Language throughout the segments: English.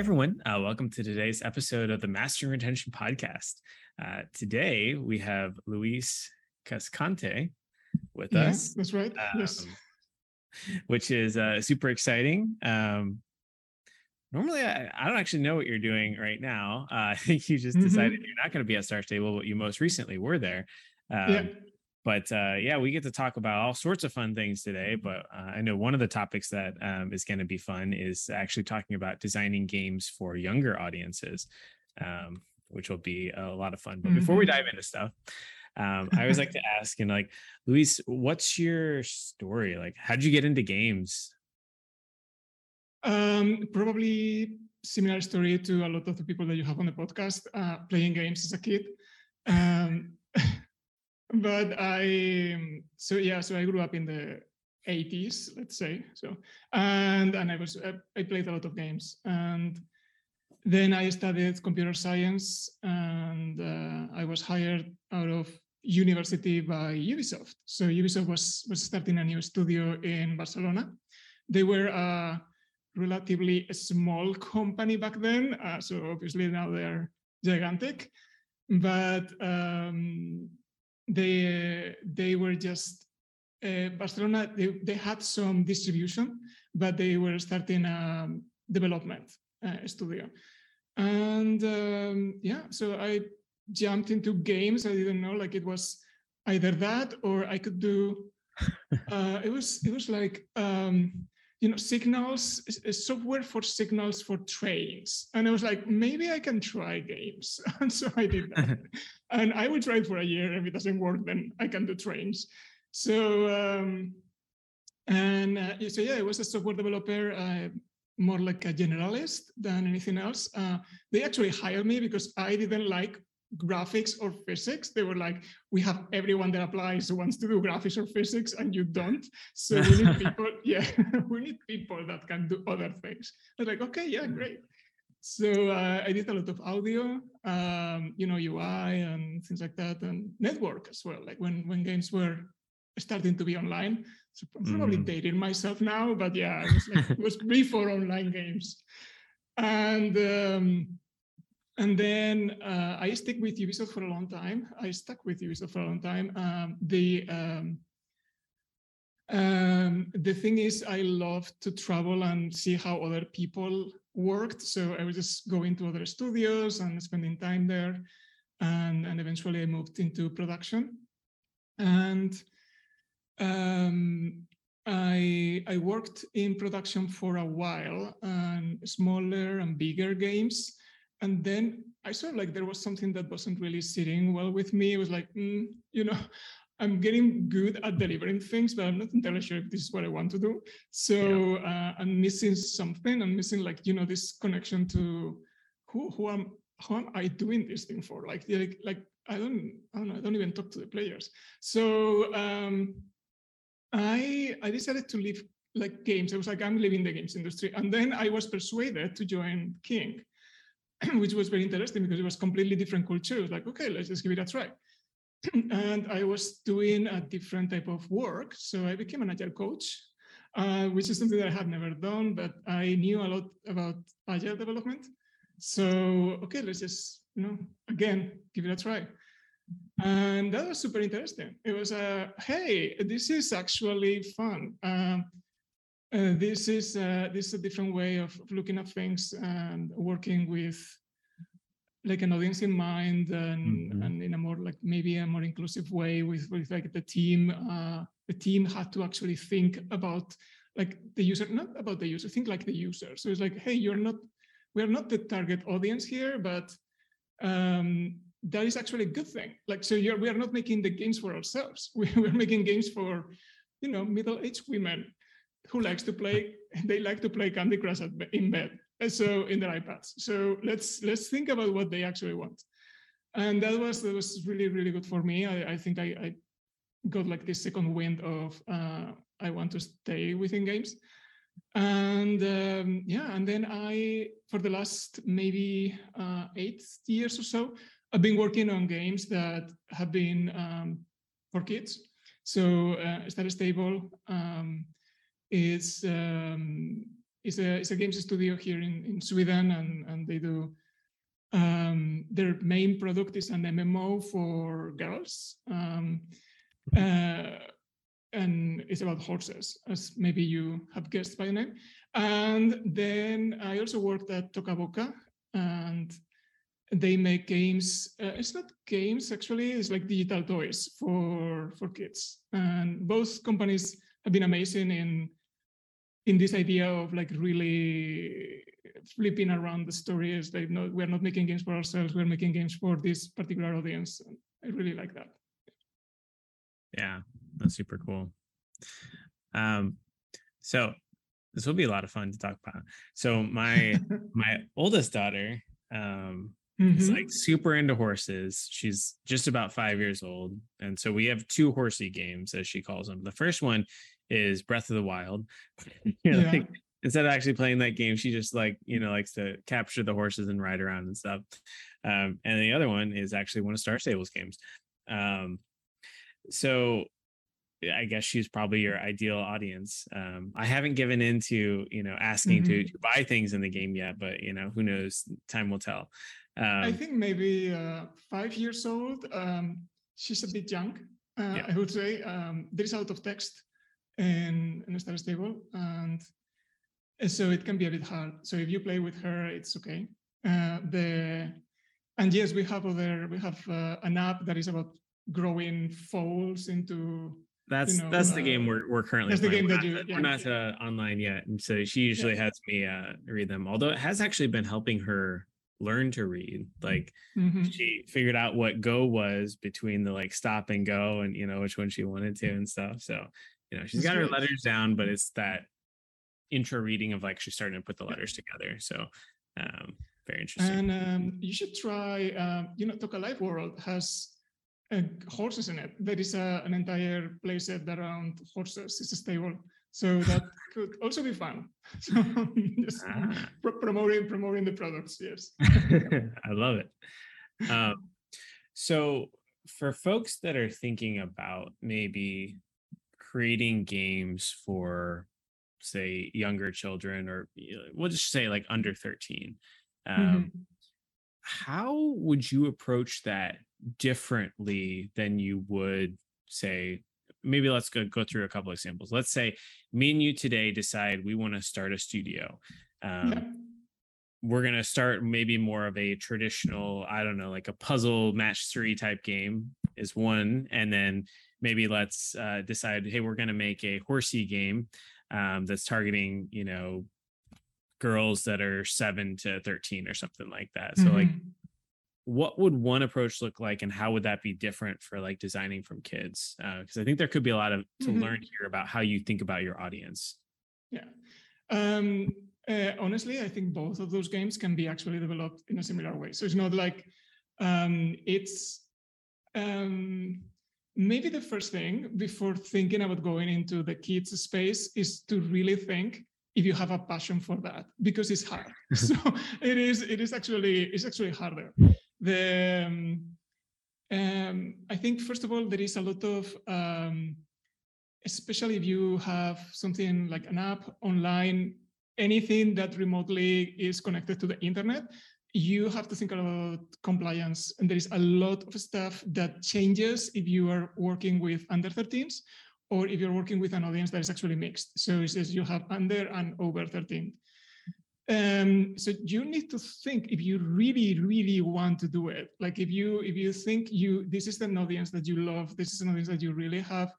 everyone. Uh, welcome to today's episode of the Mastering Retention Podcast. Uh, today we have Luis Cascante with Yeah, us, that's right. yes. um, which is uh, super exciting. Um, normally, I, I don't actually know what you're doing right now. Uh, I think you just decided you're not going to be at Star Stable, but you most recently were there. Um, yeah. But uh, yeah, we get to talk about all sorts of fun things today. But uh, I know one of the topics that um, is going to be fun is actually talking about designing games for younger audiences, um, which will be a lot of fun. But before we Mhm. dive into stuff, um, I always like to ask, and like, Luis, what's your story? Like, how'd you get into games? Um, probably similar story to a lot of the people that you have on the podcast, uh, playing games as a kid. Um, but I, um, so yeah, so I grew up in the 80s, let's say. So, and and I was uh, I played a lot of games, and then I studied computer science, and uh, I was hired out of university by Ubisoft. So Ubisoft was was starting a new studio in Barcelona. They were a relatively small company back then, uh, so obviously now they're gigantic. But um, they they were just uh, Barcelona. They, they had some distribution, but they were starting a development uh, studio. And um, yeah, so I jumped into games. I didn't know like it was either that or I could do. Uh, it was it was like um, you know signals software for signals for trains, and I was like maybe I can try games, and so I did that. and I will try it for a year. If it doesn't work, then I can do trains. So um, and uh, so yeah, I was a software developer. Uh, more like a generalist than anything else. Uh, they actually hired me because I didn't like graphics or physics. They were like, we have everyone that applies who wants to do graphics or physics, and you don't. So we need people, yeah, we need people that can do other things. I was like, okay, yeah, great. So uh, I did a lot of audio, um, you know, UI and things like that, and network as well. Like when when games were starting to be online. So I'm probably Mm. dating myself now, but yeah, it was, like, it was before online games. And um, and then uh, I stick with Ubisoft for a long time. I stuck with Ubisoft for a long time. Um, the um, um, the thing is, I love to travel and see how other people worked. So I was just going to other studios and spending time there. And, and eventually I moved into production. And um, I, I worked in production for a while and smaller and bigger games. And then I saw like there was something that wasn't really sitting well with me. It was like, mm, you know, I'm getting good at delivering things, but I'm not entirely sure if this is what I want to do. So uh, I'm missing something. I'm missing like, you know, this connection to who, who am, how am I doing this thing for? Like, like, like I don't, I don't know, I don't even talk to the players. So um, I I decided to leave like games. I was like, I'm leaving the games industry. And then I was persuaded to join King, which was very interesting because it was completely different culture. It was like, okay, let's just give it a try. and I was doing a different type of work. So I became an agile coach, uh, which is something that I had never done, but I knew a lot about agile development. So, okay, let's just, you know, again, give it a try and that was super interesting. It was a uh, hey, this is actually fun. Um, uh, this is uh, this is a different way of looking at things and working with like an audience in mind and, Mhm. and in a more like maybe a more inclusive way with with like the team. Uh, the team had to actually think about like the user, not about the user, think like the user. So it's like, hey, you're not, we're not the target audience here, but um, that is actually a good thing. Like, so you're, we are not making the games for ourselves. We, we're making games for, you know, middle-aged women who likes to play. They like to play Candy Crush in bed, so in their iPads. So let's let's think about what they actually want. And that was that was really really good for me. I, I think I, I got like this second wind of uh, I want to stay within games. And um, yeah, and then I, for the last maybe uh, eight years or so, I've been working on games that have been um, for kids. So uh, Star Stable um, is um, is a is a games studio here in, in Sweden, and and they do um, their main product is an MMO for girls. Um, uh, and it's about horses, as maybe you have guessed by the name. And then I also worked at Toca and they make games. Uh, it's not games actually; it's like digital toys for for kids. And both companies have been amazing in in this idea of like really flipping around the stories. Like, no, we're not making games for ourselves; we're making games for this particular audience. And I really like that. Yeah, that's super cool. Um, so this will be a lot of fun to talk about. So my my oldest daughter um mm-hmm. is like super into horses. She's just about five years old, and so we have two horsey games, as she calls them. The first one is Breath of the Wild. yeah. like, instead of actually playing that game, she just like you know likes to capture the horses and ride around and stuff. Um, and the other one is actually one of Star Stables games. Um, so I guess she's probably your ideal audience. Um, I haven't given into you know asking mm-hmm. to, to, buy things in the game yet, but you know who knows? Time will tell. Um, I think maybe uh, five years old. Um, she's a bit young. Uh, yeah. I would say um, there is a lot of text in, in Star Stable, and so it can be a bit hard. So if you play with her, it's okay. Uh, the and yes, we have other we have uh, an app that is about growing foals into that's you know, that's the uh, game we're, we're currently that's playing. the game we're that not, you yeah, we're not uh, online yet and so she usually yeah. has me uh, read them although it has actually been helping her learn to read like mm-hmm. she figured out what go was between the like stop and go and you know which one she wanted to and stuff so you know she's got her letters down but it's that intro reading of like she's starting to put the letters together so um very interesting and um you should try um you know Toca Life World has uh, horses in it. There is a, an entire playset around horses. It's a stable, so that could also be fun. So just ah. promoting promoting the products. Yes, I love it. Um, so for folks that are thinking about maybe creating games for say younger children or we'll just say like under 13 um, mm-hmm. how would you approach that differently than you would say maybe let's go, go through a couple examples let's say me and you today decide we want to start a studio um, yeah. we're going to start maybe more of a traditional i don't know like a puzzle match three type game is one and then maybe let's uh, decide hey we're going to make a horsey game um, that's targeting you know girls that are 7 to 13 or something like that. So mm-hmm. like what would one approach look like and how would that be different for like designing from kids? Because uh, i think there could be a lot of to mm-hmm. learn here about how you think about your audience. Yeah. Um, uh, honestly i think both of those games can be actually developed in a similar way. So it's not like um, it's um, maybe the first thing before thinking about going into the kids space is to really think if you have a passion for that because it's hard. So it is it is actually it's actually harder. The um, um, I think first of all there is a lot of um, especially if you have something like an app online, anything that remotely is connected to the internet, you have to think about compliance. And there is a lot of stuff that changes if you are working with under 13s or if you're working with an audience that is actually mixed. So it says you have under and over 13. Um, so you need to think if you really, really want to do it. Like if you if you think you this is an audience that you love, this is an audience that you really have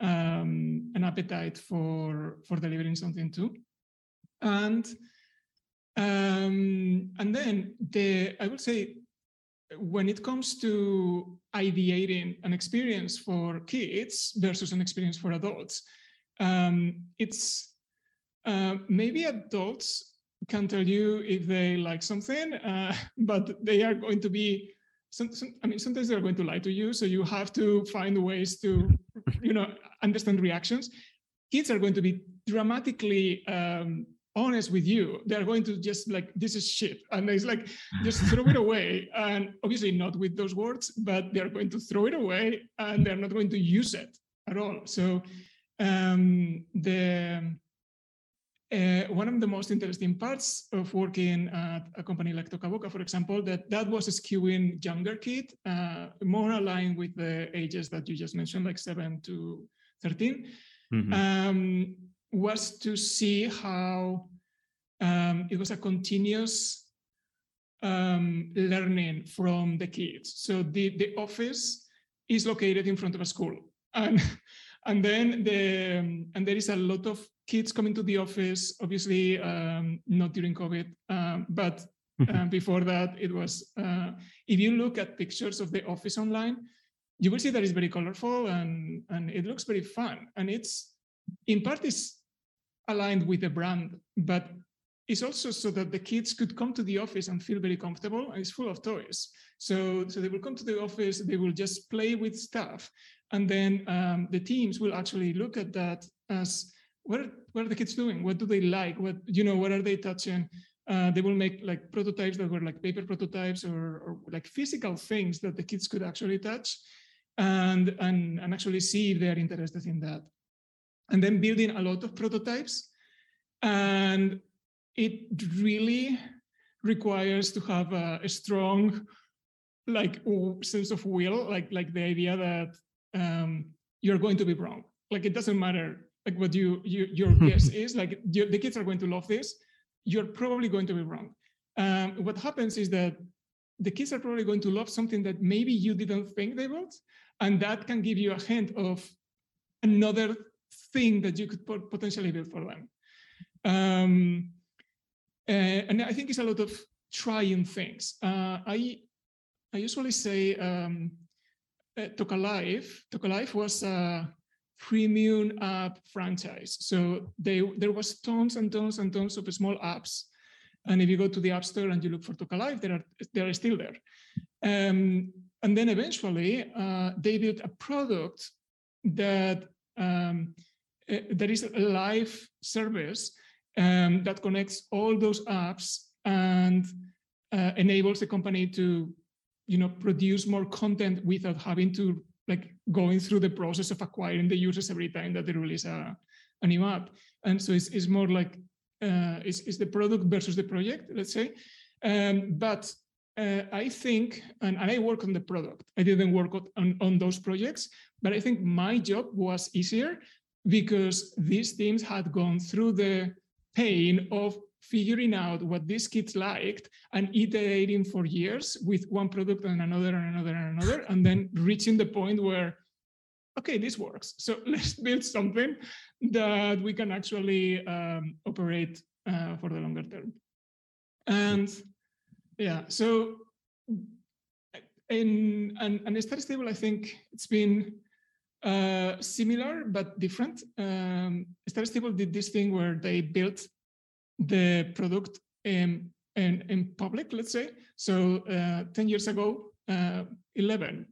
um, an appetite for for delivering something to, and um, and then the I would say when it comes to ideating an experience for kids versus an experience for adults, um, it's uh, maybe adults can tell you if they like something, uh, but they are going to be. Some, some, I mean, sometimes they're going to lie to you, so you have to find ways to, you know, understand reactions. Kids are going to be dramatically um, honest with you. They're going to just like, this is shit, and it's like, just throw it away. And obviously not with those words, but they're going to throw it away, and they're not going to use it at all. So um, the uh, one of the most interesting parts of working at a company like Toca Boca, for example, that that was skewing younger kid, uh, more aligned with the ages that you just mentioned, like seven to 13, mm-hmm. um, was to see how um, it was a continuous um, learning from the kids. So the, the office is located in front of a school. And, and then the, and there is a lot of kids coming to the office, obviously um, not during COVID, um, but uh, before that it was, uh, if you look at pictures of the office online, you will see that it's very colorful and, and it looks very fun. And it's, in part is aligned with the brand, but it's also so that the kids could come to the office and feel very comfortable and it's full of toys. So, so they will come to the office, they will just play with stuff. And then um, the teams will actually look at that as what are, what are the kids doing? What do they like? What, you know, what are they touching? Uh, they will make like prototypes that were like paper prototypes or, or like physical things that the kids could actually touch and, and, and actually see if they're interested in that. And then building a lot of prototypes. And it really requires to have a, a strong like sense of will like like the idea that um, you're going to be wrong. Like it doesn't matter like what you, you your guess is like you, the kids are going to love this. You're probably going to be wrong. Um, what happens is that the kids are probably going to love something that maybe you didn't think they would and that can give you a hint of another thing that you could potentially build for them um, uh, and I think it's a lot of trying things. Uh, I I usually say um, uh, Life. Toca Life was a premium app franchise, so they there was tons and tons and tons of small apps. And if you go to the App Store and you look for Toca Life, they are they are still there. Um, and then eventually uh, they built a product that um, uh, there is a live service um, that connects all those apps and uh, enables the company to you know produce more content without having to like going through the process of acquiring the users every time that they release a, a new app and so it's, it's more like uh, it's, it's the product versus the project let's say um, but uh, I think, and, and, I work on the product. I didn't work on, on those projects, but I think my job was easier because these teams had gone through the pain of figuring out what these kids liked and iterating for years with one product and another and another and another, and then reaching the point where, okay, this works. So let's build something that we can actually um, operate uh, for the longer term. And yeah, so in and, and Stable, I think it's been uh, similar but different. Um, Stable did this thing where they built the product in, in, in public, let's say. So uh, 10 years ago, uh, 11,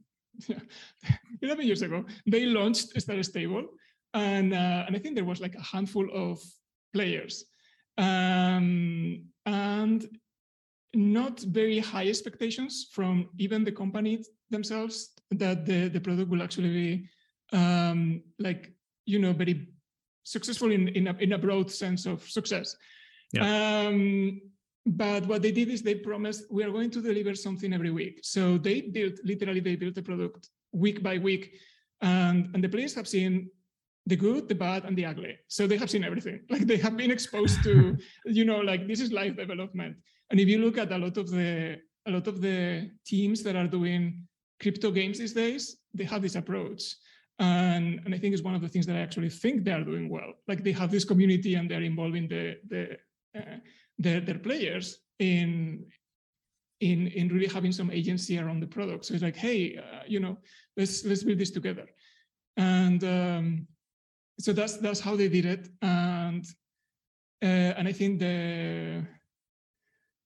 11 years ago, they launched Star Stable. And, uh, and I think there was like a handful of players. Um, and not very high expectations from even the company themselves that the, the product will actually be um, like you know very successful in in a, in a broad sense of success. Yeah. Um, but what they did is they promised we are going to deliver something every week. So they built literally they built a product week by week, and and the players have seen the good, the bad, and the ugly. So they have seen everything. Like they have been exposed to, you know, like this is life development. And if you look at a lot of the a lot of the teams that are doing crypto games these days, they have this approach. And, and I think it's one of the things that I actually think they are doing well. Like they have this community and they're involving the, the, uh, their, their players in, in, in really having some agency around the product. So it's like, hey, uh, you know, let's, let's build this together. And um, so that's, that's how they did it. And, uh, and I think the,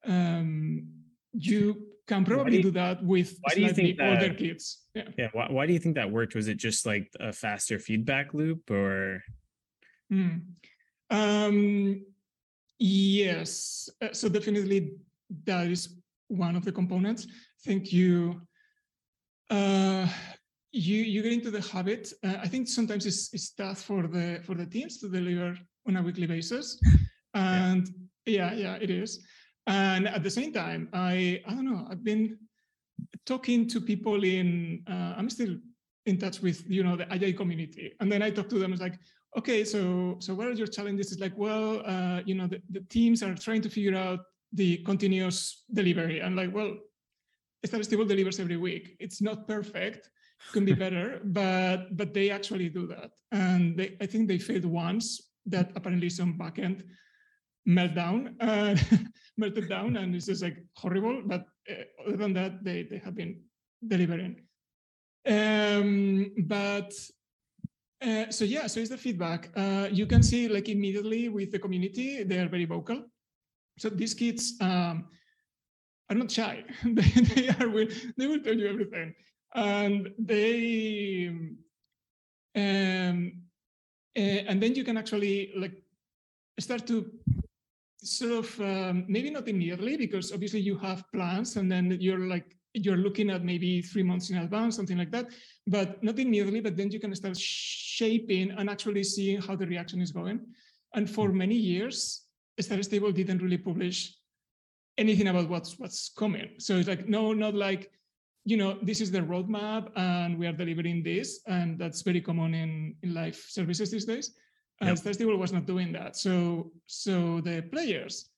um, you can probably do, do, that with why do think that, older kids. Yeah. Yeah. Why, why do you think that worked? Was it just like a faster feedback loop or? Mm. Um, yes. Uh, so definitely that is one of the components. I think you, uh, you you get into the habit. Uh, I think sometimes it's, it's tough for the for the teams to deliver on a weekly basis. and yeah. yeah, yeah, it is. And at the same time, I I don't know. I've been talking to people in. Uh, I'm still in touch with you know the agile community, and then I talk to them. It's like, okay, so so what are your challenges? It's like, well, uh, you know, the, the teams are trying to figure out the continuous delivery, and like, well, Stable delivers every week. It's not perfect, can be better, but but they actually do that, and they I think they failed once that apparently some backend meltdown uh, melted down, and it's just like horrible. But uh, other than that, they they have been delivering. Um, but uh, so yeah, so it's the feedback. Uh, you can see like immediately with the community, they are very vocal. So these kids um, are not shy. they, they are will, they will tell you everything, and they um, uh, and then you can actually like start to sort of um, maybe not immediately because obviously you have plans and then you're like you're looking at maybe three months in advance, something like that, but not immediately, but then you can start shaping and actually seeing how the reaction is going. And for hmm. many years, Star Stable didn't really publish anything about what's what's coming. So it's like, no, not like, you know, this is the roadmap and we are delivering this. And that's very common in, in life services these days. And yep. Stable was not doing that. So so the players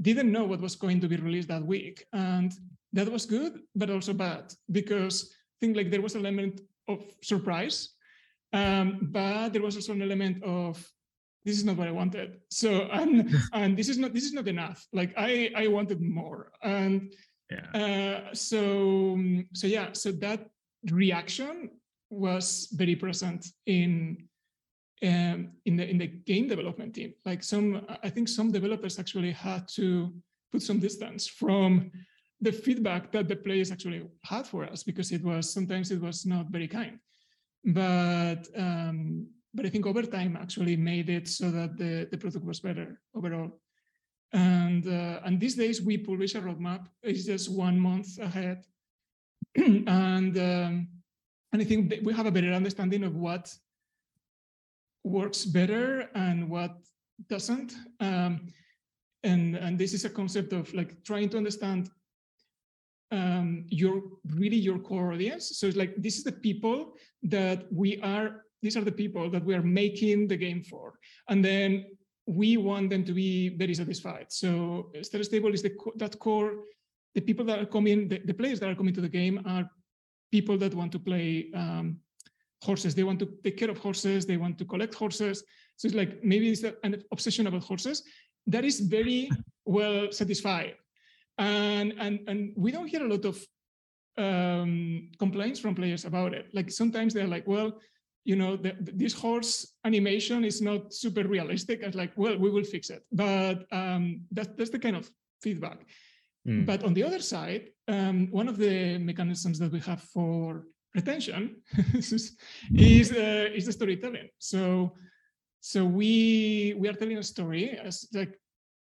didn't know what was going to be released that week. And that was good, but also bad because I think like there was an element of surprise, um, but there was also an element of this is not what I wanted. So and and this is not this is not enough. Like I I wanted more, and yeah. Uh, so so yeah, so that reaction was very present in um, in the in the game development team. Like some, I think some developers actually had to put some distance from the feedback that the players actually had for us because it was sometimes it was not very kind. But um, but i think over time actually made it so that the, the product was better overall. And uh, and these days we publish a roadmap. It's just one month ahead. And um, and i think we have a better understanding of what works better and what doesn't um, and and this is a concept of like trying to understand um, your really your core audience. So it's like this is the people that we are. These are the people that we are making the game for, and then we want them to be very satisfied. So Star Stable is the that core. The people that are coming, the, the players that are coming to the game are people that want to play um, horses. They want to take care of horses. They want to collect horses. So it's like maybe it's an obsession about horses that is very well satisfied and and and we don't hear a lot of um, complaints from players about it. Like sometimes they're like, well, you know, the, this horse animation is not super realistic. It's like, well, we will fix it. But um, that, that's the kind of feedback. Mm. But on the other side, um, one of the mechanisms that we have for retention is uh, is the storytelling. So so we we are telling a story as like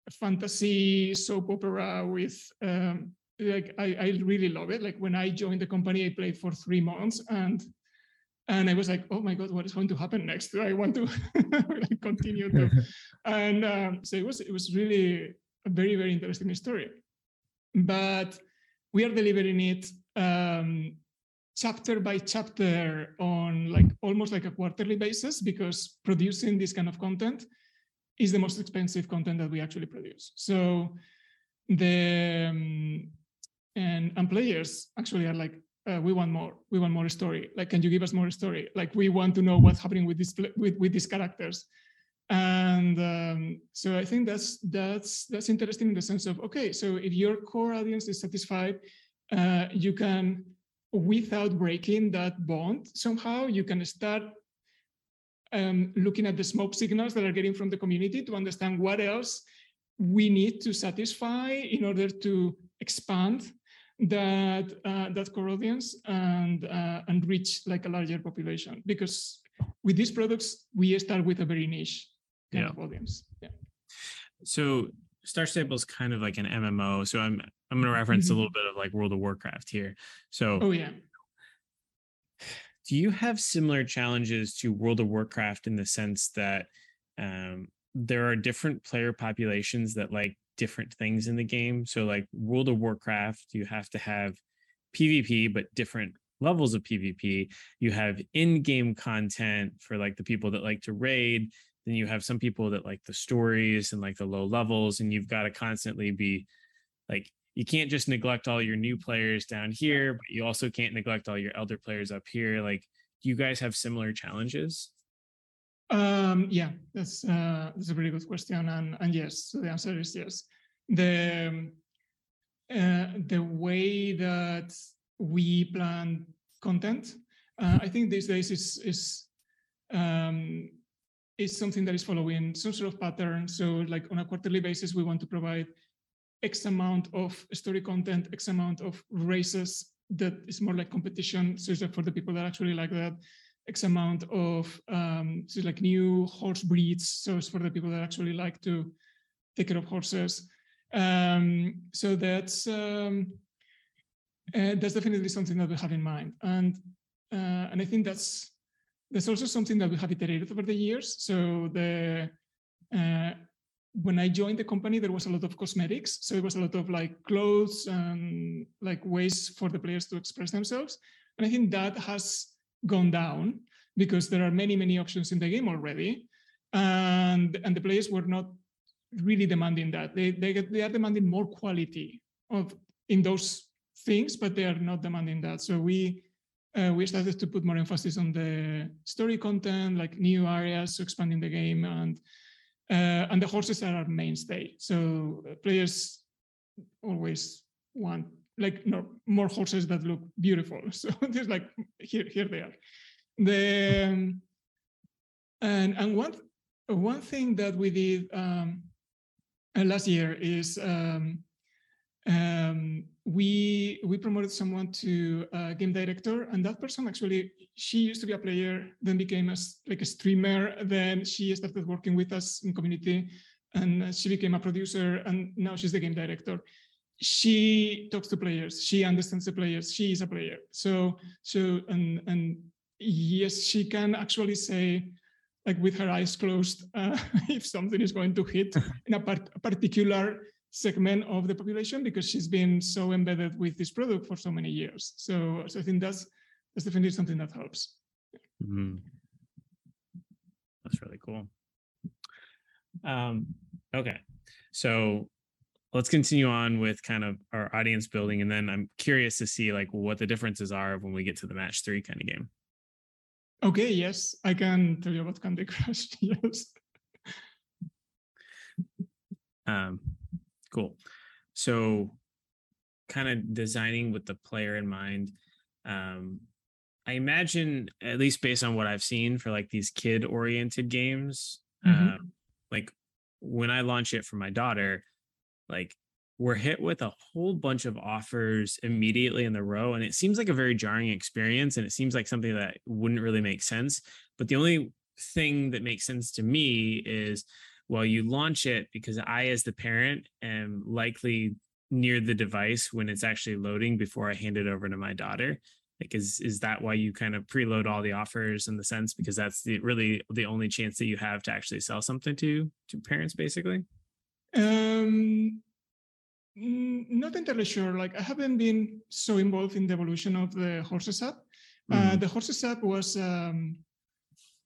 a fantasy soap opera with um, like I, I really love it. Like when I joined the company, I played for three months and and I was like, oh my god, what is going to happen next? I want to like continue to, and um, so it was it was really a very very interesting story. But we are delivering it um, chapter by chapter on like almost like a quarterly basis because producing this kind of content is the most expensive content that we actually produce. So the um, and and players actually are like, uh, we want more. We want more story. Like, can you give us more story? Like, we want to know what's happening with this with with these characters. And um, so I think that's that's that's interesting in the sense of okay, so if your core audience is satisfied, uh, you can without breaking that bond somehow you can start um, looking at the smoke signals that are getting from the community to understand what else we need to satisfy in order to expand that uh, that core audience and uh, and reach like a larger population. Because with these products we start with a very niche kind yeah. of audience. Yeah. So star stable is kind of like an mmo so i'm i'm going to reference mm-hmm. a little bit of like world of warcraft here so oh yeah do you have similar challenges to World of Warcraft in the sense that um, there are different player populations that like different things in the game. So like World of Warcraft, you have to have PvP, but different levels of PvP. You have in-game content for like the people that like to raid. Then you have some people that like the stories and like the low levels, and you've got to constantly be like you can't just neglect all your new players down here, but you also can't neglect all your elder players up here. Like, do you guys have similar challenges? Um, yeah, that's uh, that's a really good question, and and yes, so the answer is yes. The uh, the way that we plan content, uh, I think these days is is um, is something that is following some sort of pattern. So, like on a quarterly basis, we want to provide X amount of story content, X amount of races that is more like competition. So it's like for the people that actually like that, X amount of um, so like new horse breeds. So it's for the people that actually like to take care of horses. Um, so that's um, uh, that's definitely something that we have in mind, and uh, and I think that's that's also something that we have iterated over the years. So the uh, when I joined the company, there was a lot of cosmetics. So it was a lot of like clothes and like ways for the players to express themselves. And I think that has gone down because there are many, many options in the game already. And, and the players were not really demanding that. They, they, they are demanding more quality of in those things, but they are not demanding that. So we uh, we started to put more emphasis on the story content, like new areas, expanding the game and uh, and the horses are our mainstay. So uh, players always want like no, more horses that look beautiful. So there's like here, here they are. The um, and and one one thing that we did um, uh, last year is um, um, we we promoted someone to a game director, and that person actually she used to be a player, then became a, like a streamer. Then she started working with us in community, and she became a producer, and now she's the game director. She talks to players. She understands the players. She is a player. So so and and yes, she can actually say like with her eyes closed uh, if something is going to hit in a, part, a particular segment of the population because she's been so embedded with this product for so many years. So, so I think that's that's definitely something that helps. Mm-hmm. That's really cool. Um, okay, so let's continue on with kind of our audience building, and then I'm curious to see like what the differences are when we get to the match three kind of game. Okay, yes, I can tell you about Candy Crush. yes. Um, Cool. So, kind of designing with the player in mind. Um, I imagine, at least based on what I've seen for like these kid oriented games, mm-hmm. uh, like when I launch it for my daughter, like we're hit with a whole bunch of offers immediately in the row. And it seems like a very jarring experience. And it seems like something that wouldn't really make sense. But the only thing that makes sense to me is well you launch it because i as the parent am likely near the device when it's actually loading before i hand it over to my daughter. Like is is that why you kind of preload all the offers in the sense because that's the really the only chance that you have to actually sell something to to parents basically? Um not entirely sure. Like i haven't been so involved in the evolution of the horses app. Mm. uh, the horses app was um,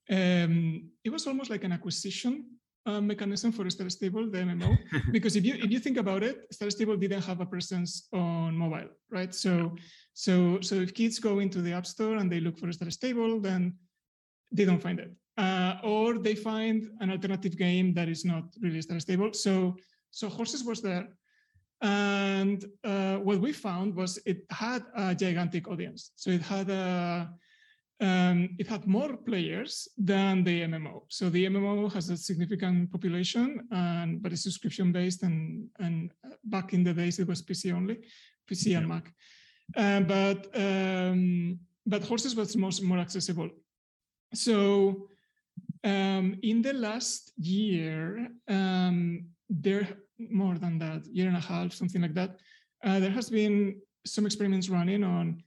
um, it was almost like an acquisition uh, mechanism for Star Stable, the MMO, because if you if you think about it, Star Stable didn't have a presence on mobile, right? So so so if kids go into the App Store and they look for Star Stable, then they don't find it, uh, or they find an alternative game that is not really Star Stable. So so Horses was there, and uh, what we found was it had a gigantic audience. So it had a um, it had more players than the MMO. So the MMO has a significant population, and but it's subscription based, and and back in the days it was PC only, PC yeah. and Mac. Uh, but um, but horses was most more accessible. So um, in the last year, um, there more than that year and a half, something like that. Uh, there has been some experiments running on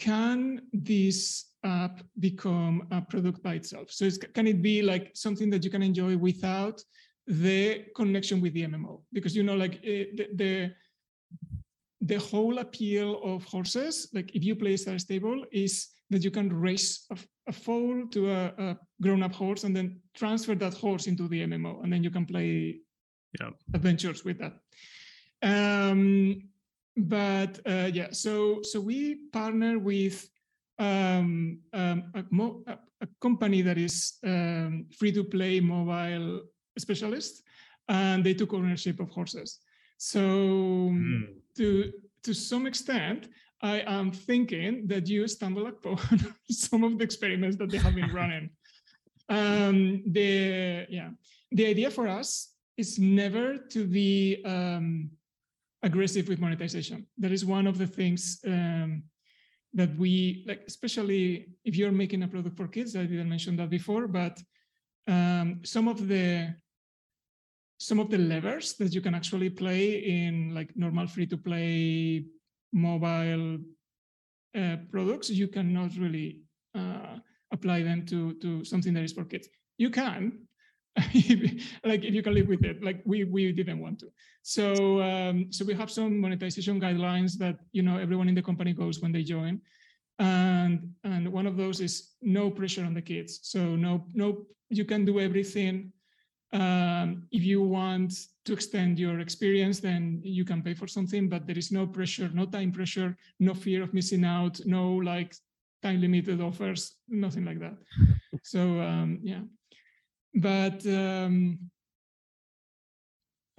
can this app become a product by itself? So can it be like something that you can enjoy without the connection with the MMO? Because you know, like eh, the, the the whole appeal of horses, like if you play Star Stable, is that you can race a, a foal to a, a grown-up horse and then transfer that horse into the MMO, and then you can play yep. adventures with that. Um, but uh, yeah, so so we partner with um, um, a, mo- a, company that is um, free to play mobile specialist, and they took ownership of horses. So mm. to to some extent, I am thinking that you stumble upon some of the experiments that they have been running. um, the yeah, the idea for us is never to be um, aggressive with monetization. That is one of the things um, that we like, especially if you're making a product for kids. I didn't mention that before, but um, some of the some of the levers that you can actually play in like normal free to play mobile uh, products, you cannot really uh, apply them to to something that is for kids. You can, like if you can live with it like we we didn't want to. So um, so we have some monetization guidelines that you know everyone in the company goes when they join. And and one of those is no pressure on the kids. So no no you can do everything. Um, if you want to extend your experience then you can pay for something but there is no pressure no time pressure no fear of missing out no like time limited offers nothing like that. So um, yeah but um,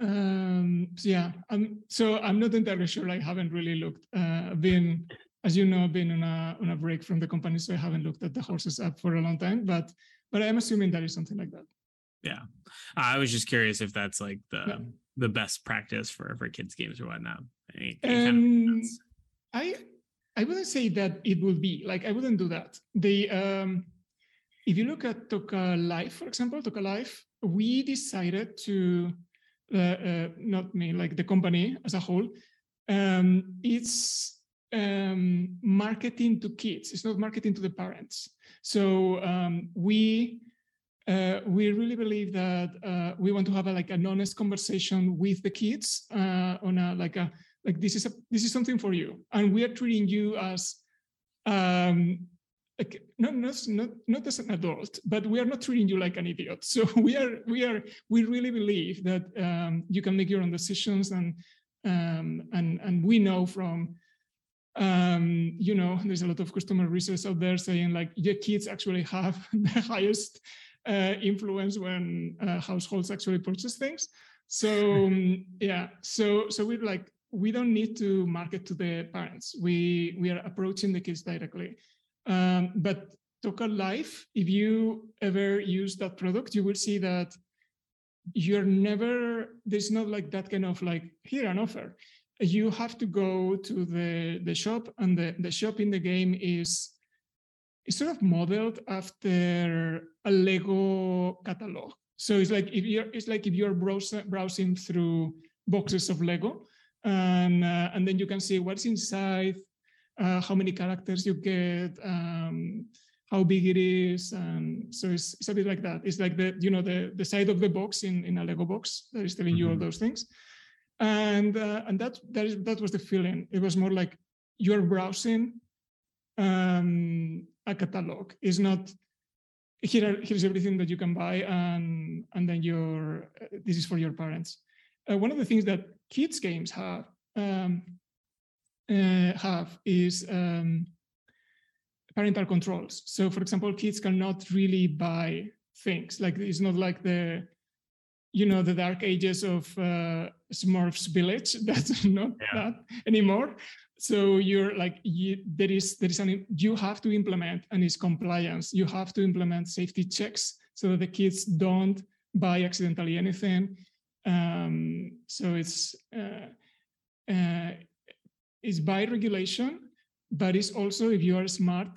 um, so yeah, I'm, so I'm not entirely sure. I haven't really looked. Uh, been, as you know, been on a on a break from the company, so I haven't looked at the horses app for a long time. But but I'm assuming that is something like that. Yeah, I was just curious if that's like the yeah. the best practice for for kids games or whatnot. Any, any um, kind of I I wouldn't say that it would be like I wouldn't do that. The um if you look at Toca Life, for example, Toca Life, we decided to, uh, uh, not me, like the company as a whole, um, it's um, marketing to kids. It's not marketing to the parents. So um, we uh, we really believe that uh, we want to have a, like an honest conversation with the kids uh, on a like a like this is a this is something for you, and we are treating you as um, like not, not not as an adult but we are not treating you like an idiot. So we are we are we really believe that um, you can make your own decisions and um, and and we know from um, you know there's a lot of customer research out there saying like your kids actually have the highest uh, influence when uh, households actually purchase things. So um, yeah so so we're like we don't need to market to the parents. We we are approaching the kids directly um, but Toca Life, if you ever use that product, you will see that you're never, there's not like that kind of like, here an offer. You have to go to the, the shop and the, the shop in the game is, is sort of modeled after a Lego catalog. So it's like if you're it's like if you're browsing browsing through boxes of Lego, and uh, and then you can see what's inside, uh, how many characters you get, um, how big it is, and so it's, it's a bit like that. It's like the you know the the side of the box in in a Lego box that is telling mm-hmm. you all mm-hmm. those things, and uh, and that that is that was the feeling. It was more like you're browsing um, a catalog. It's not here. Here's everything that you can buy, and and then your uh, this is for your parents. Uh, one of the things that kids games have um, have is um, parental controls. So, for example, kids cannot really buy things. Like it's not like the you know the dark ages of uh, Smurfs Village. That's not yeah. that anymore. So you're like you, there is there is an you have to implement and it's compliance. You have to implement safety checks so that the kids don't buy accidentally anything. Um, so it's uh, uh, is by regulation, but it's also if you are a smart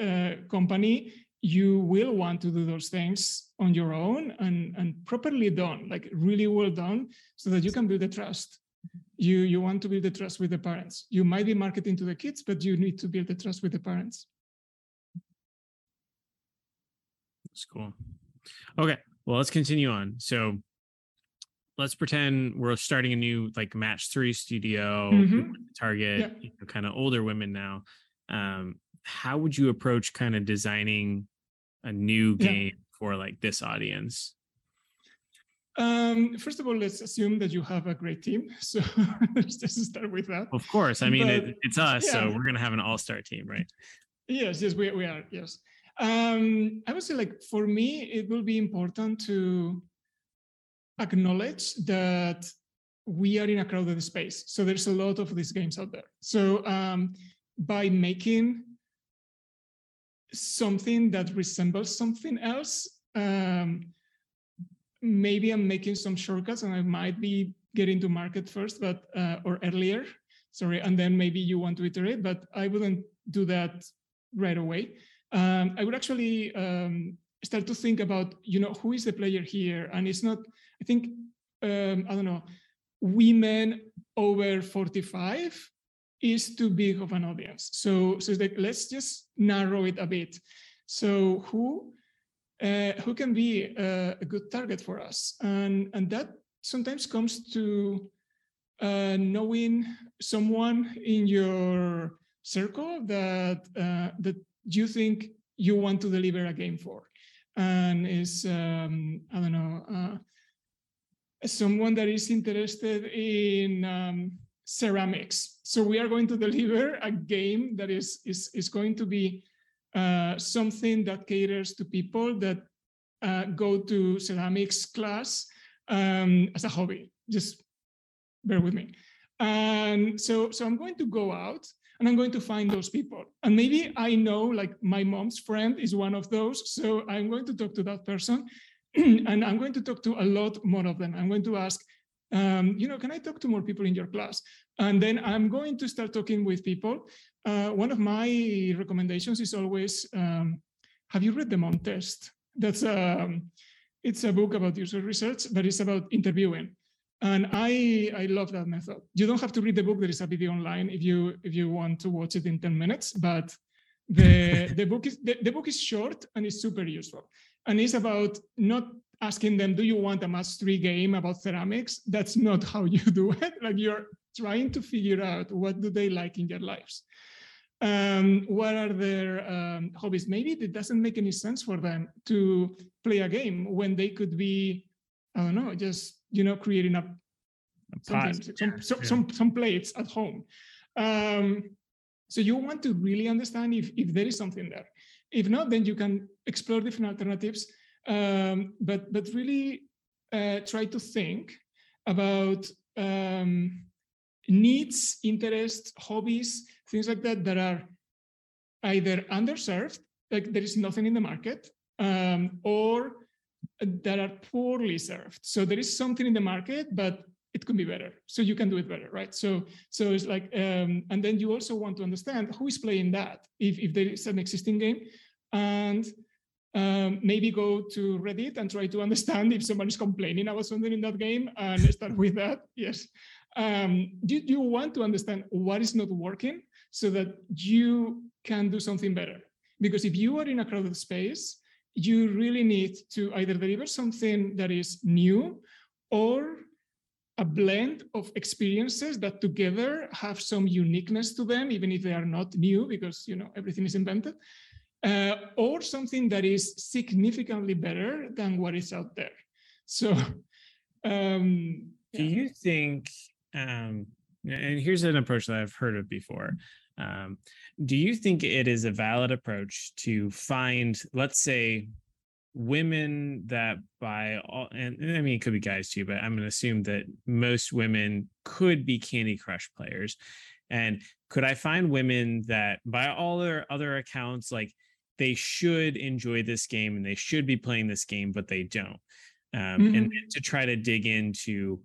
uh, company, you will want to do those things on your own and, and properly done, like really well done, so that you can build the trust. you you want to build the trust with the parents. You might be marketing to the kids but you need to build the trust with the parents. That's cool. Okay well let's continue on. So let's pretend we're starting a new like match three studio mm-hmm. target you know, kind of older women now um how would you approach kind of designing a new game for like this audience um, first of all, let's assume that you have a great team. So let's just start with that. Of course. I mean, but, it, it's us. Yeah. So we're going to have an all star team, right? Yes, yes, we, we are. Yes. Um, I would say, like, for me, it will be important to acknowledge that we are in a crowded space. So there's a lot of these games out there. So um, by making something that resembles something else, um, maybe I'm making some shortcuts and I might be getting to market first, but uh, or earlier, sorry, and then maybe you want to iterate, but I wouldn't do that right away. Um, I would actually um, start to think about, you know, who is the player here, and it's not. I think um, I don't know, women over 45 is too big of an audience. So so like, let's just narrow it a bit. So who uh, who can be a, a, good target for us. And, and that sometimes comes to uh, knowing someone in your circle that, uh, that you think you want to deliver a game for. And is, um, I don't know, uh, someone that is interested in um, ceramics. So we are going to deliver a game that is, is, is going to be uh, something that caters to people that uh, go to ceramics class um, as a hobby. Just bear with me. And so, so I'm going to go out and I'm going to find those people. And maybe I know, like my mom's friend is one of those. So I'm going to talk to that person, and I'm going to talk to a lot more of them. I'm going to ask, um, you know, can I talk to more people in your class? And then I'm going to start talking with people. Uh, one of my recommendations is always, um, have you read the Mom Test? That's um, it's a book about user research, but it's about interviewing. And I I love that method. You don't have to read the book. There is a video online if you if you want to watch it in 10 minutes. But the the book is the, the book is short and it's super useful. And it's about not asking them, do you want a three game about ceramics? That's not how you do it. Like you're trying to figure out what do they like in their lives. Um, what are their um, hobbies? Maybe it doesn't make any sense for them to play a game when they could be, I don't know, just you know, creating a, some, some, some, some, some plates at home. Um, so you want to really understand if, if there is something there. If not, then you can explore different alternatives um, but but really uh, try to think about um, needs, interests, hobbies, things like that that are either underserved, like there is nothing in the market, um, or that are poorly served. So there is something in the market, but it could be better. So you can do it better, right? So so it's like, um, and then you also want to understand who is playing that. If if there is an existing game, and um, maybe go to Reddit and try to understand if someone is complaining about something in that game and start with that. Yes. Um, you, you want to understand what is not working so that you can do something better. Because if you are in a crowded space, you really need to either deliver something that is new or a blend of experiences that together have some uniqueness to them, even if they are not new, because you know everything is invented uh, or something that is significantly better than what is out there. So, um, do you think? Um, and here's an approach that I've heard of before. Um, do you think it is a valid approach to find, let's say, women that by all, and, and I mean, it could be guys too, but I'm going to assume that most women could be Candy Crush players. And could I find women that, by all their other accounts, like they should enjoy this game and they should be playing this game, but they don't. Um, mm-hmm. And to try to dig into,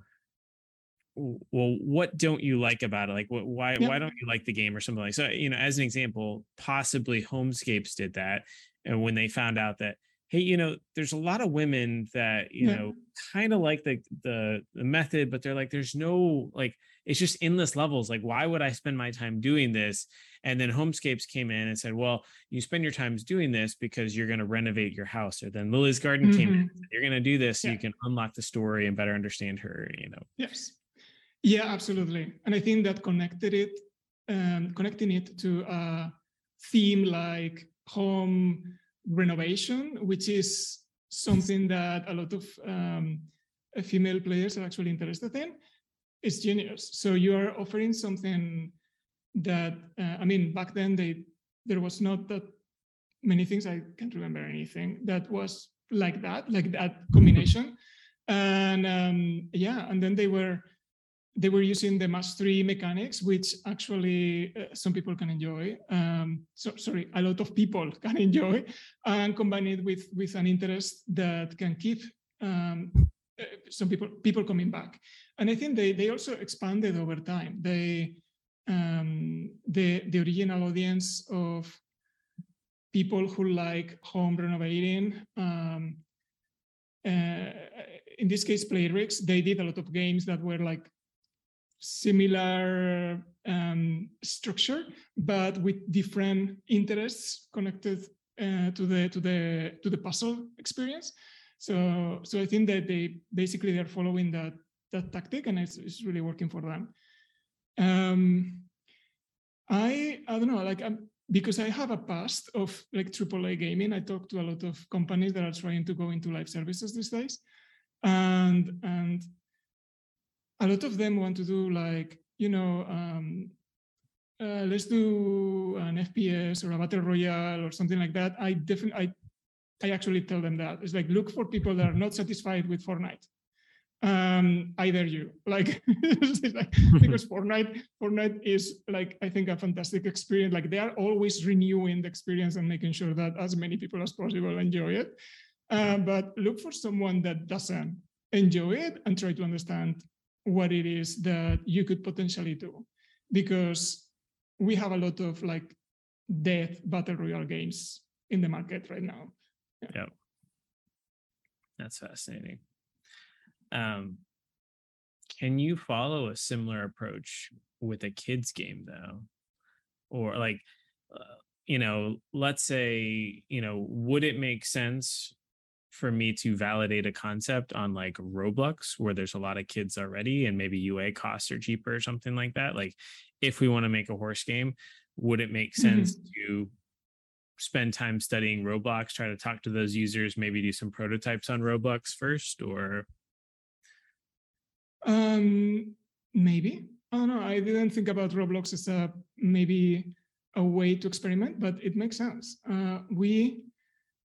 well, what don't you like about it? Like, what, why yep. why don't you like the game or something like so? You know, as an example, possibly Homescapes did that, and when they found out that hey you know there's a lot of women that you yeah. know kind of like the, the the method but they're like there's no like it's just endless levels like why would i spend my time doing this and then homescapes came in and said well you spend your times doing this because you're going to renovate your house or then lily's garden mm-hmm. came in mm-hmm. you're going to do this so yeah. you can unlock the story and better understand her you know yes yeah absolutely and i think that connected it um, connecting it to a theme like home renovation, which is something that a lot of um, female players are actually interested in, is genius. So you are offering something that uh, I mean, back then they there was not that many things. I can't remember anything that was like that, like that combination. And um, yeah, and then they were they were using the match three mechanics, which actually uh, some people can enjoy. Um, so sorry, a lot of people can enjoy, and combine it with with an interest that can keep um, uh, some people people coming back. And I think they they also expanded over time. They um, the the original audience of people who like home renovating. Um, uh, in this case, Playrix, they did a lot of games that were like similar um, structure, but with different interests connected uh, to the to the to the puzzle experience. So so I think that they basically they're following that that tactic, and it's, it's really working for them. Um, I I don't know, like I'm, because I have a past of like AAA gaming. I talk to a lot of companies that are trying to go into live services these days, and and a lot of them want to do like you know um, uh, let's do an fps or a battle royale or something like that. I definitely i i actually tell them that. It's like look for people that are not satisfied with fortnite. Um either you. Like, like because fortnite fortnite is like i think a fantastic experience. Like they are always renewing the experience and making sure that as many people as possible enjoy it. Uh, but look for someone that doesn't enjoy it and try to understand what it is that you could potentially do because we have a lot of like death battle royale games in the market right now. Yeah, yep. that's fascinating. Um can you follow a similar approach with a kids game though? Or like uh, you know let's say you know would it make sense for me to validate a concept on like Roblox where there's a lot of kids already and maybe UA costs are cheaper or something like that. Like if we want to make a horse game, would it make sense mm-hmm. to spend time studying Roblox, try to talk to those users, maybe do some prototypes on Roblox first or um maybe. I don't know. I didn't think about Roblox as a maybe a way to experiment, but it makes sense. Uh, we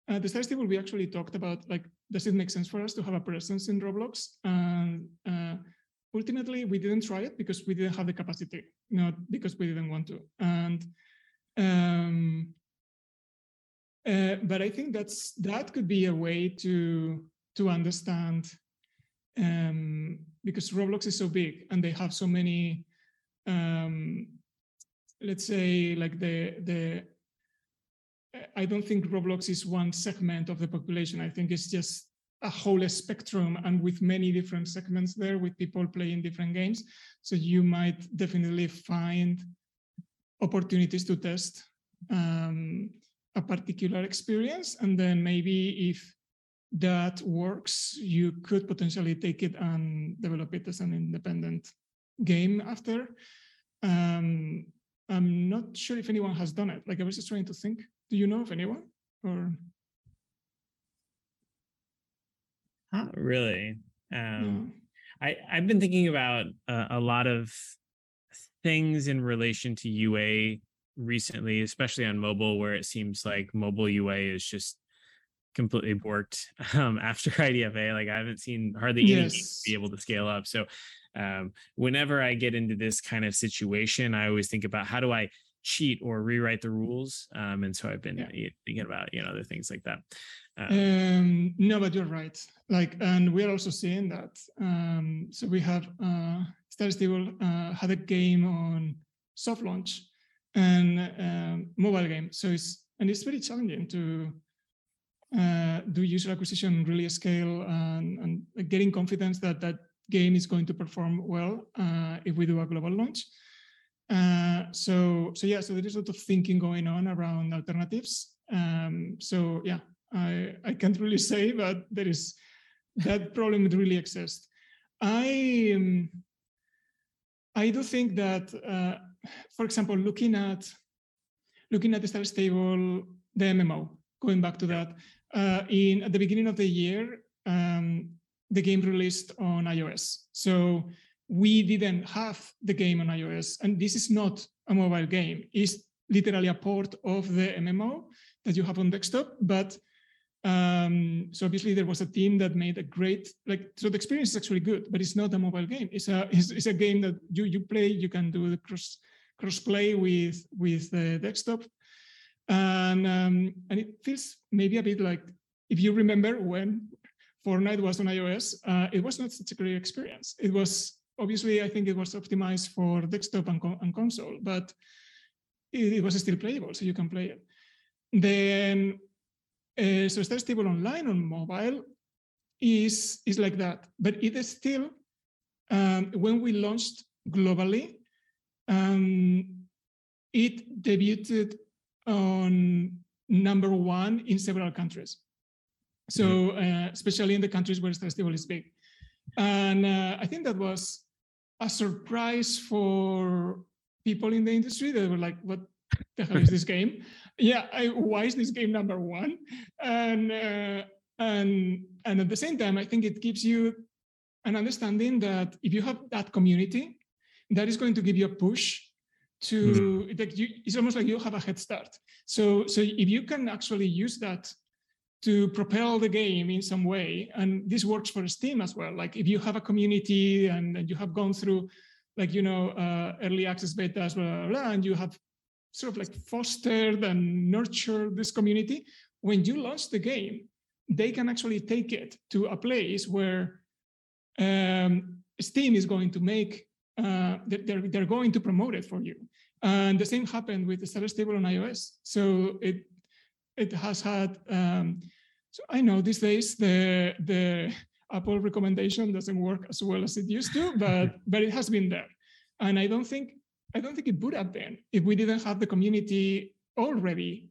uh, the Star Stable, we actually talked about like, does it make sense for us to have a presence in Roblox? And uh, ultimately, we didn't try it because we didn't have the capacity, not because we didn't want to. And um, uh, but I think that's that could be a way to to understand um, because Roblox is so big and they have so many, um, let's say, like the the I don't think Roblox is one segment of the population. I think it's just a whole spectrum and with many different segments there with people playing different games. So you might definitely find opportunities to test um, a particular experience. And then maybe if that works, you could potentially take it and develop it as an independent game after. Um, I'm not sure if anyone has done it. Like I was just trying to think. Do you know of anyone or? Not really. Um, yeah. I I've been thinking about uh, a lot of things in relation to UA recently, especially on mobile, where it seems like mobile UA is just completely borked um, after IDFA. Like I haven't seen hardly any yes. be able to scale up. So um, whenever I get into this kind of situation, I always think about how do I cheat or rewrite the rules. Um, and so I've been yeah. thinking about you know other things like that. Um, um, no, but you're right. Like, and we're also seeing that. Um, so we have uh, Star Stable uh, had a game on soft launch and um, mobile game. So it's and it's very challenging to uh, do user acquisition really scale and, and, getting confidence that that game is going to perform well uh, if we do a global launch. Uh, so, so yeah, so there is a lot of thinking going on around alternatives. Um, so yeah, I, I can't really say, but there is that problem really exists. I um, I do think that, uh, for example, looking at looking at the Star Stable, the MMO, going back to that, uh, in at the beginning of the year, um, the game released on iOS. So we didn't have the game on iOS, and this is not a mobile game. It's literally a port of the MMO that you have on desktop, but um, so obviously there was a team that made a great like so the experience is actually good, but it's not a mobile game. It's a it's, it's a game that you you play. You can do the cross cross play with with the desktop, and um, and it feels maybe a bit like if you remember when Fortnite was on iOS, uh, it was not such a great experience. It was obviously I think it was optimized for desktop and, and console, but it, it was still playable, so you can play it. Then uh, so Star Stable Online on mobile is, is like that, but it is still, um, when we launched globally, um, it debuted on number one in several countries. So uh, especially in the countries where Star Stable is big. And uh, I think that was a surprise for people in the industry. They were like, what the hell is this game? yeah, I, why is this game number one? And uh, and and at the same time, I think it gives you an understanding that if you have that community, that is going to give you a push to mm-hmm. like you, it's almost like you have a head start. So so if you can actually use that to propel the game in some way, and this works for Steam as well. Like if you have a community and, and you have gone through like you know uh, early access betas, blah, blah, blah, and you have sort of like fostered and nurtured this community, when you launch the game, they can actually take it to a place where um, Steam is going to make, uh, they're, they're going to promote it for you. And the same happened with the Star Stable on iOS. So it it has had, um, so I know these days the, the Apple recommendation doesn't work as well as it used to, but, but it has been there. And I don't think I don't think it would have been if we didn't have the community already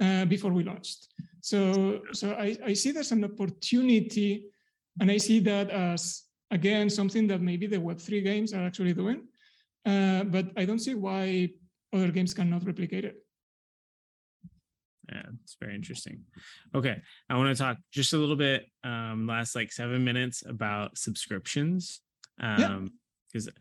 uh, before we launched. So, so I, I see there's an opportunity, and I see that as again something that maybe the Web3 games are actually doing, uh, but I don't see why other games cannot replicate it. Yeah, it's very interesting. Okay, I want to talk just a little bit, um, last like seven minutes about subscriptions, um, because. Yeah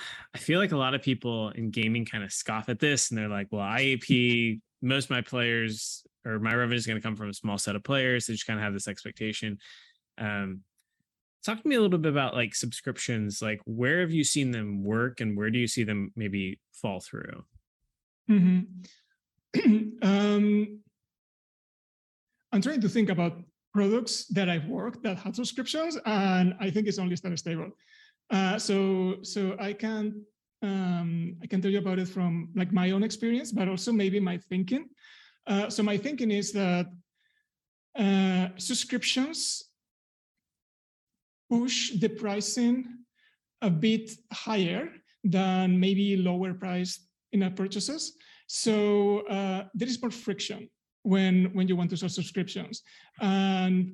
I feel like a lot of people in gaming kind of scoff at this and they're like, well, IAP, most of my players or my revenue is going to come from a small set of players. They just kind of have this expectation. Um, talk to me a little bit about like subscriptions. Like, where have you seen them work and where do you see them maybe fall through? Mm-hmm. um, I'm trying to think about products that I've worked that had subscriptions, and I think it's only Star Stable. Uh, so so I can um, I can tell you about it from like my own experience, but also maybe my thinking. Uh, so my thinking is that uh, subscriptions push the pricing a bit higher than maybe lower priced in-app purchases. So uh, there is more friction when when you want to sell subscriptions, and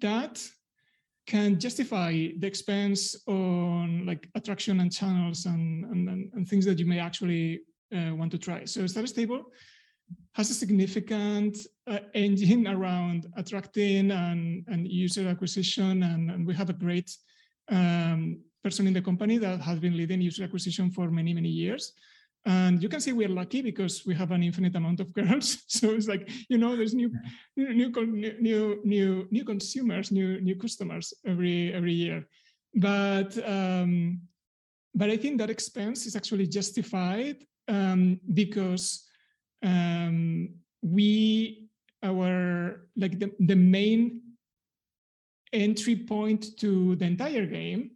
that can justify the expense on like attraction and channels and, and, and things that you may actually uh, want to try. So Star Stable has a significant uh, engine around attracting and, and user acquisition. And, and we have a great um, person in the company that has been leading user acquisition for many, many years. And you can see we're lucky because we have an infinite amount of girls. So it's like you know, there's new, new, new, new, new consumers, new, new customers every every year. But um, but I think that expense is actually justified um, because um, we our like the, the main entry point to the entire game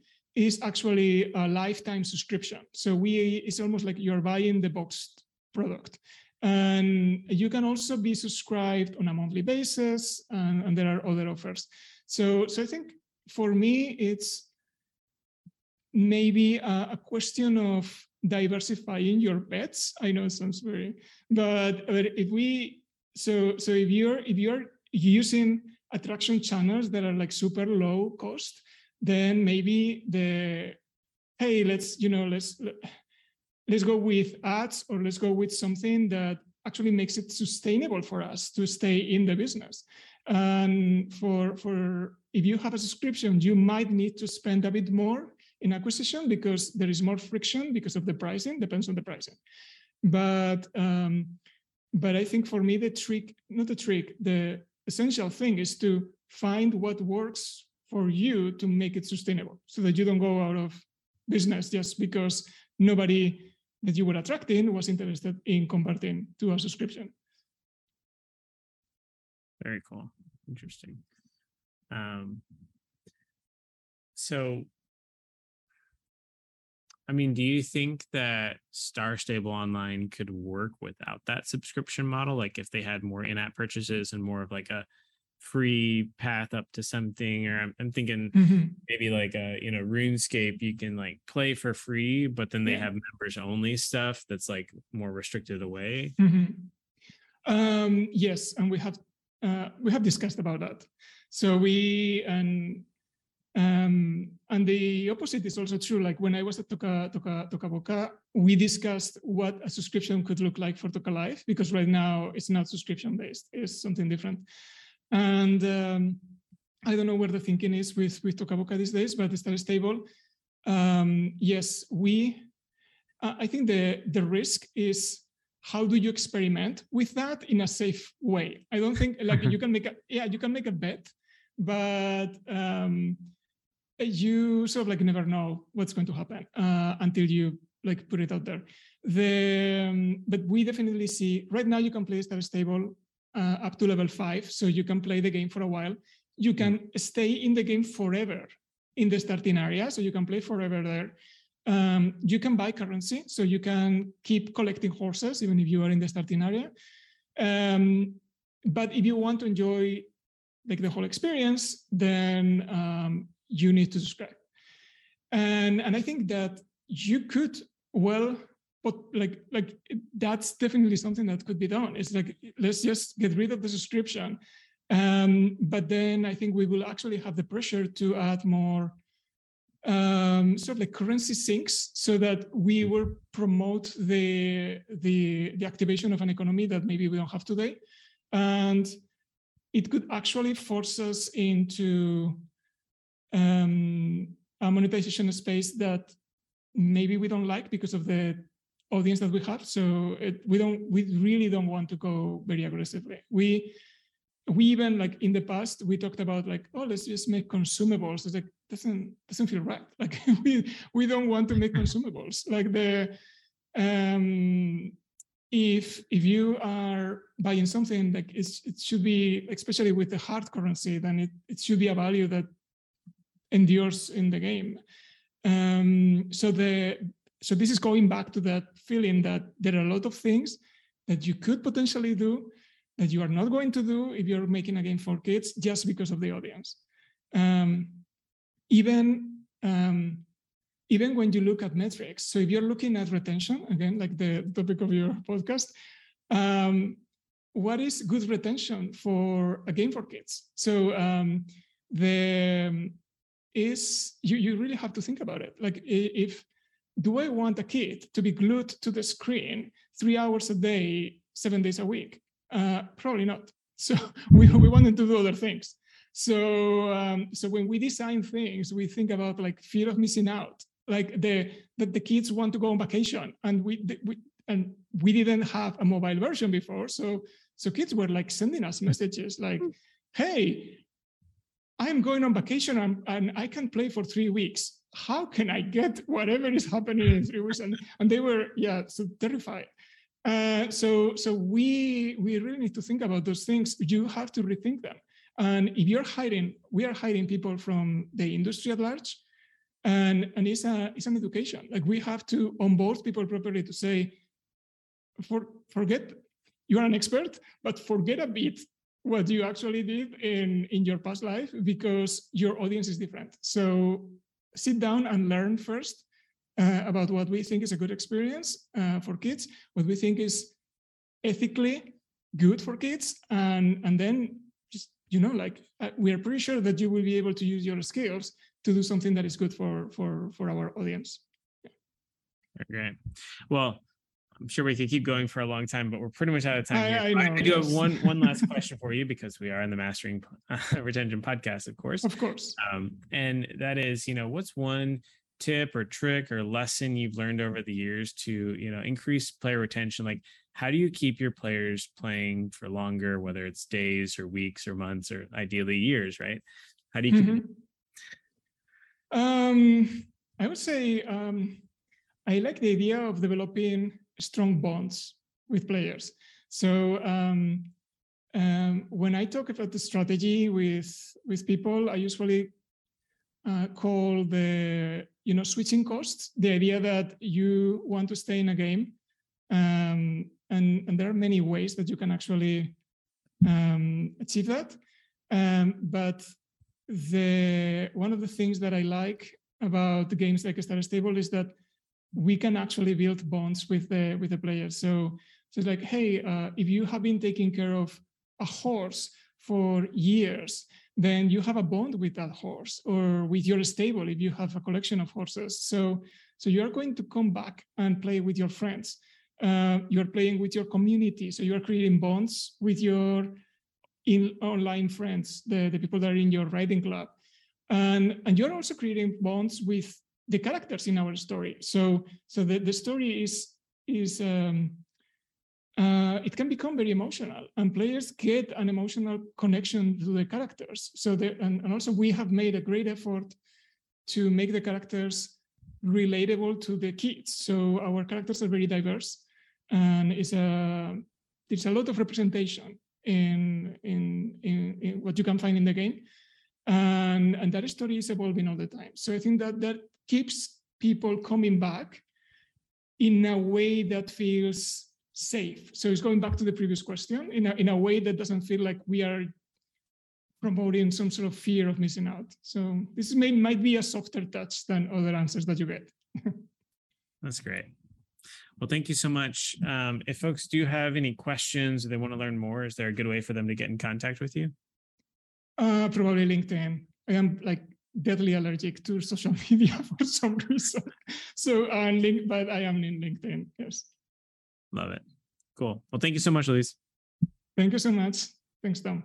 is actually a lifetime subscription. So we it's almost like you're buying the boxed product. And you can also be subscribed on a monthly basis, and, and there are other offers. So, so I think for me, it's maybe a, a question of diversifying your bets. I know it sounds very, but, but if we so so if you're if you're using attraction channels that are like super low cost, then maybe the hey let's you know let's let's go with ads or let's go with something that actually makes it sustainable for us to stay in the business. And for for if you have a subscription you might need to spend a bit more in acquisition because there is more friction because of the pricing depends on the pricing. But um, but i think for me the trick not the trick the essential thing is to find what works for you to make it sustainable so that you don't go out of business just because nobody that you were attracting was interested in converting to a subscription. Very cool. Interesting. Um, so I mean, do you think that Star Stable Online could work without that subscription model? Like if they had more in-app purchases and more of like a free path up to something, or I'm, I'm thinking mm-hmm. maybe like a you know RuneScape, you can like play for free, but then they yeah. have members only stuff that's like more restricted away. Mm-hmm. Um, yes, and we have uh, we have discussed about that. So we and um, and the opposite is also true. Like when I was at Toca, Toca, Toca Boca, we discussed what a subscription could look like for Toca Life, because right now it's not subscription based, it's something different. And um, I don't know where the thinking is with, with Toca Boca these days, but it's Star Stable. Um, yes, we, uh, I think the, the risk is how do you experiment with that in a safe way? I don't think like you can make a, yeah, you can make a bet, but um, you sort of like never know what's going to happen uh, until you like put it out there. The um, but we definitely see right now you can play Star Stable uh, up to level five, so you can play the game for a while. You can stay in the game forever in the starting area, so you can play forever there. Um, you can buy currency, so you can keep collecting horses even if you are in the starting area. Um, but if you want to enjoy like the whole experience, then um, you need to subscribe. And and I think that you could well but like like that's definitely something that could be done. It's like let's just get rid of the subscription. Um, but then I think we will actually have the pressure to add more um, sort of like currency sinks so that we will promote the, the, the activation of an economy that maybe we don't have today. And it could actually force us into um, a monetization space that maybe we don't like because of the audience that we have. So it, we don't, we really don't want to go very aggressively. We, we even like in the past we talked about like oh let's just make consumables. It's like doesn't doesn't feel right. Like we we don't want to make consumables. Like the um if if you are buying something like it should be especially with the hard currency then it, it should be a value that endures in the game. Um, so the so this is going back to that feeling that there are a lot of things that you could potentially do that you are not going to do if you're making a game for kids just because of the audience. Um, even um, even when you look at metrics, so if you're looking at retention, again, like the topic of your podcast, um, what is good retention for a game for kids? So um, the is you, you really have to think about it. Like if, do I want a kid to be glued to the screen three hours a day, seven days a week? Uh, probably not. So we, we want them to do other things. So um, so when we design things, we think about like fear of missing out, like the that the kids want to go on vacation, and we, we and we didn't have a mobile version before, so so kids were like sending us messages like, "Hey, I'm going on vacation and, and I can play for three weeks. How can I get whatever is happening in three weeks? And, and they were, yeah, so terrified. Uh, so so we we really need to think about those things. You have to rethink them. And if you're hiring, we are hiring people from the industry at large, and and it's a it's an education. Like we have to onboard people properly to say, for forget you are an expert, but forget a bit what you actually did in in your past life because your audience is different. So sit down and learn first uh, about what we think is a good experience uh, for kids, what we think is ethically good for kids, and and then just you know like uh, we are pretty sure that you will be able to use your skills to do something that is good for for for our audience. Yeah. Great. Well, I'm sure we could keep going for a long time, but we're pretty much out of time. I. I, know, I do yes. have one one last question for you because we are in the Mastering Retention podcast, of course. Of course. Um, and that is, you know, what's one tip or trick or lesson you've learned over the years to, you know, increase player retention? Like, how do you keep your players playing for longer, whether it's days or weeks or months or ideally years, right? How do you keep mm-hmm. um, I would say um, I like the idea of developing strong bonds with players. So um, um, when I talk about the strategy with with people, I usually uh, call the you know switching costs the idea that you want to stay in a game, um, and and there are many ways that you can actually um, achieve that. Um, but the one of the things that I like about games like Star Stable is that we can actually build bonds with the with the players. So, so it's like, hey, uh, if you have been taking care of a horse for years, then you have a bond with that horse, or with your stable if you have a collection of horses. So, so you are going to come back and play with your friends. Uh, you are playing with your community, so you are creating bonds with your in online friends, the, the people that are in your riding club, and and you're also creating bonds with the characters in our story. So so the, the story is is um, uh, it can become very emotional, and players get an emotional connection to the characters. So the, and, and also we have made a great effort to make the characters relatable to the kids. So our characters are very diverse, and it's a there's a lot of representation in in in, in what you can find in the game and and that story is evolving all the time. So i think that that keeps people coming back in a way that feels safe. So it's going back to the previous question in a, in a way that doesn't feel like we are promoting some sort of fear of missing out. So this may, might be a softer touch than other answers that you get. That's great. Well, thank you so much. Um, if folks do have any questions or they want to learn more, is there a good way for them to get in contact with you? Uh, probably LinkedIn. I am like deadly allergic to social media for some reason. So, uh, link, but I am in LinkedIn. Yes. Love it. Cool. Well, thank you so much, Luis. Thank you so much. Thanks, Tom.